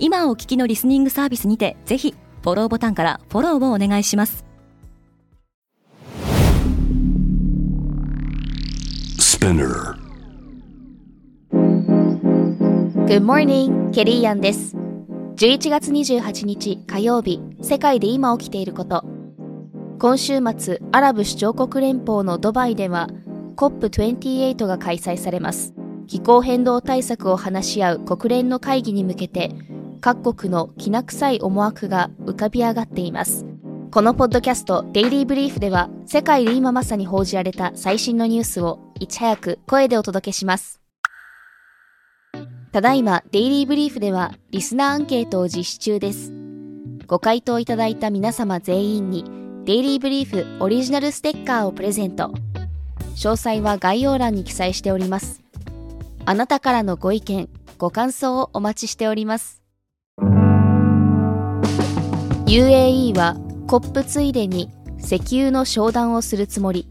今お聞きのリスニングサービスにてぜひフォローボタンからフォローをお願いします Spinner. Good morning, ケリーアンです。11月28日火曜日、世界で今起きていること。今週末、アラブ首長国連邦のドバイでは COP28 が開催されます。気候変動対策を話し合う国連の会議に向けて、各国のきな臭い思惑が浮かび上がっています。このポッドキャストデイリーブリーフでは世界で今まさに報じられた最新のニュースをいち早く声でお届けします。ただいまデイリーブリーフではリスナーアンケートを実施中です。ご回答いただいた皆様全員にデイリーブリーフオリジナルステッカーをプレゼント。詳細は概要欄に記載しております。あなたからのご意見、ご感想をお待ちしております。UAE は COP ついでに石油の商談をするつもり。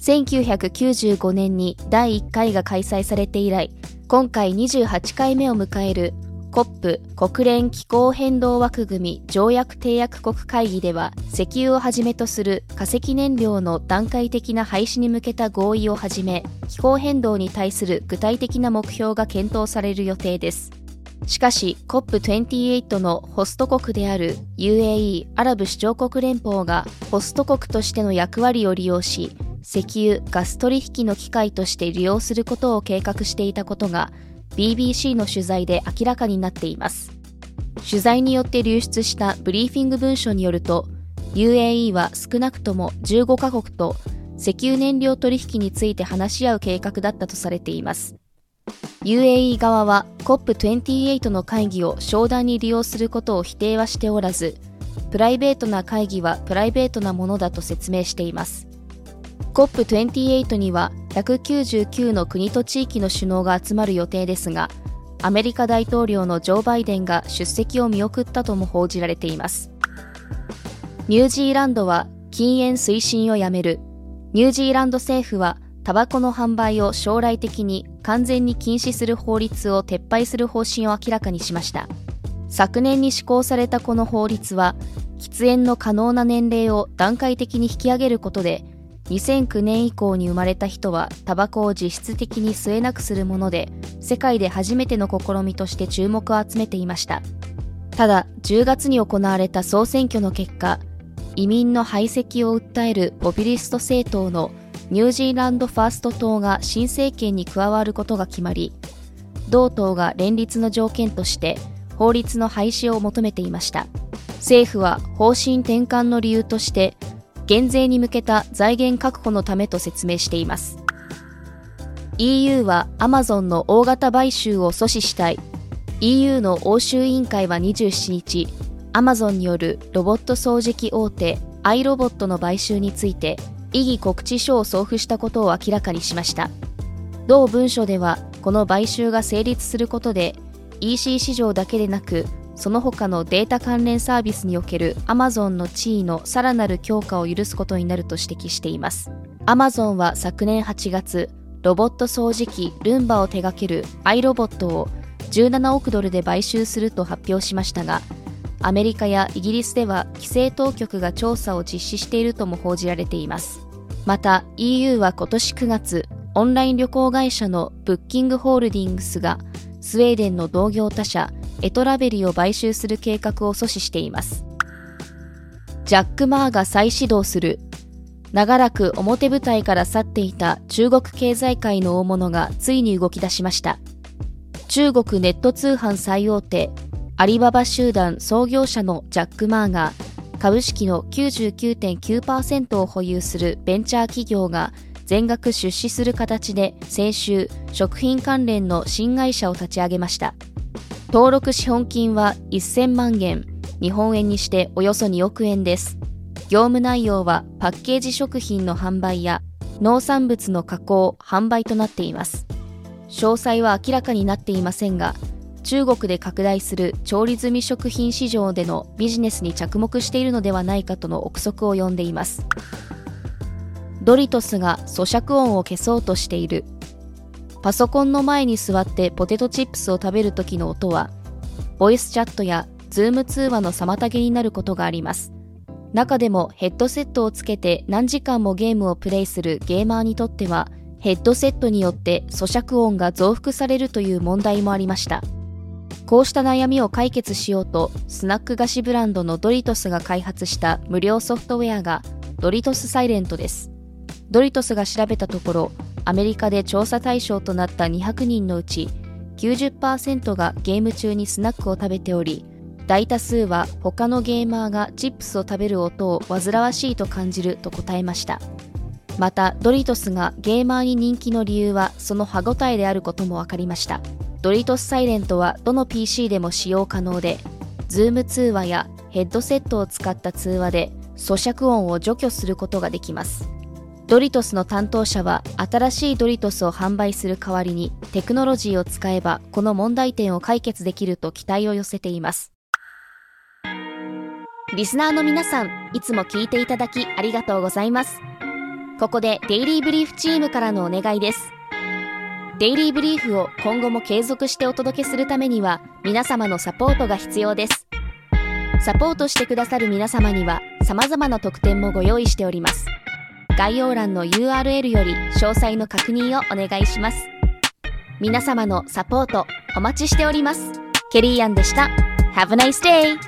1995年に第1回が開催されて以来、今回28回目を迎える COP 国連気候変動枠組み条約締約国会議では石油をはじめとする化石燃料の段階的な廃止に向けた合意をはじめ気候変動に対する具体的な目標が検討される予定です。しかし COP28 のホスト国である UAE アラブ首長国連邦がホスト国としての役割を利用し石油・ガス取引の機会として利用することを計画していたことが BBC の取材で明らかになっています。取材によって流出したブリーフィング文書によると UAE は少なくとも15カ国と石油燃料取引について話し合う計画だったとされています。UAE 側は COP28 の会議を商談に利用することを否定はしておらずプライベートな会議はプライベートなものだと説明しています。COP28 には199の国と地域の首脳が集まる予定ですがアメリカ大統領のジョー・バイデンが出席を見送ったとも報じられています。ニュージーランドは禁煙推進をやめる。ニュージーランド政府はタバコの販売を将来的に完全に禁止する法律を撤廃する方針を明らかにしました。昨年に施行されたこの法律は喫煙の可能な年齢を段階的に引き上げることで2009年以降に生まれた人はタバコを実質的に吸えなくするもので世界で初めての試みとして注目を集めていました。ただ10月に行われた総選挙の結果移民の排斥を訴えるポピュリスト政党のニュージーランドファースト党が新政権に加わることが決まり同党が連立の条件として法律の廃止を求めていました。政府は方針転換の理由として減税に向けた財源確保のためと説明しています。EU はアマゾンの大型買収を阻止したい。EU の欧州委員会は27日アマゾンによるロボット掃除機大手アイロボットの買収について異議告知書を送付したことを明らかにしました。同文書ではこの買収が成立することで EC 市場だけでなくその他のデータ関連サービスにおける Amazon の地位のさらなる強化を許すことになると指摘しています。Amazon は昨年8月ロボット掃除機ルンバを手掛ける iRobot を17億ドルで買収すると発表しましたがアメリカやイギリスでは規制当局が調査を実施しているとも報じられています。また EU は今年9月オンライン旅行会社のブッキングホールディングスがスウェーデンの同業他社エトラベリを買収する計画を阻止しています。ジャック・マーが再始動する。長らく表舞台から去っていた中国経済界の大物がついに動き出しました。中国ネット通販最大手アリババ集団創業者のジャック・マーが株式の99.9%を保有するベンチャー企業が全額出資する形で先週食品関連の新会社を立ち上げました。登録資本金は1000万元日本円にしておよそ2億円です。業務内容はパッケージ食品の販売や農産物の加工販売となっています。詳細は明らかになっていませんが中国で拡大する調理済み食品市場でのビジネスに着目しているのではないかとの憶測を呼んでいます。ドリトスが咀嚼音を消そうとしている。パソコンの前に座ってポテトチップスを食べる時の音はボイスチャットやズーム通話の妨げになることがあります。中でもヘッドセットをつけて何時間もゲームをプレイするゲーマーにとってはヘッドセットによって咀嚼音が増幅されるという問題もありました。こうした悩みを解決しようとスナック菓子ブランドのドリトスが開発した無料ソフトウェアがドリトスサイレントです。ドリトスが調べたところアメリカで調査対象となった200人のうち90%がゲーム中にスナックを食べており大多数は他のゲーマーがチップスを食べる音を煩わしいと感じると答えました。またドリトスがゲーマーに人気の理由はその歯ごたえであることも分かりました。ドリトスサイレントはどの PC でも使用可能で、ズーム通話やヘッドセットを使った通話で咀嚼音を除去することができます。ドリトスの担当者は新しいドリトスを販売する代わりにテクノロジーを使えばこの問題点を解決できると期待を寄せています。リスナーの皆さん、いつも聞いていただきありがとうございます。ここでデイリーブリーフチームからのお願いです。デイリーブリーフを今後も継続してお届けするためには皆様のサポートが必要です。サポートしてくださる皆様には様々な特典もご用意しております。概要欄の URL より詳細の確認をお願いします。皆様のサポートお待ちしております。ケリーアンでした。Have a nice day!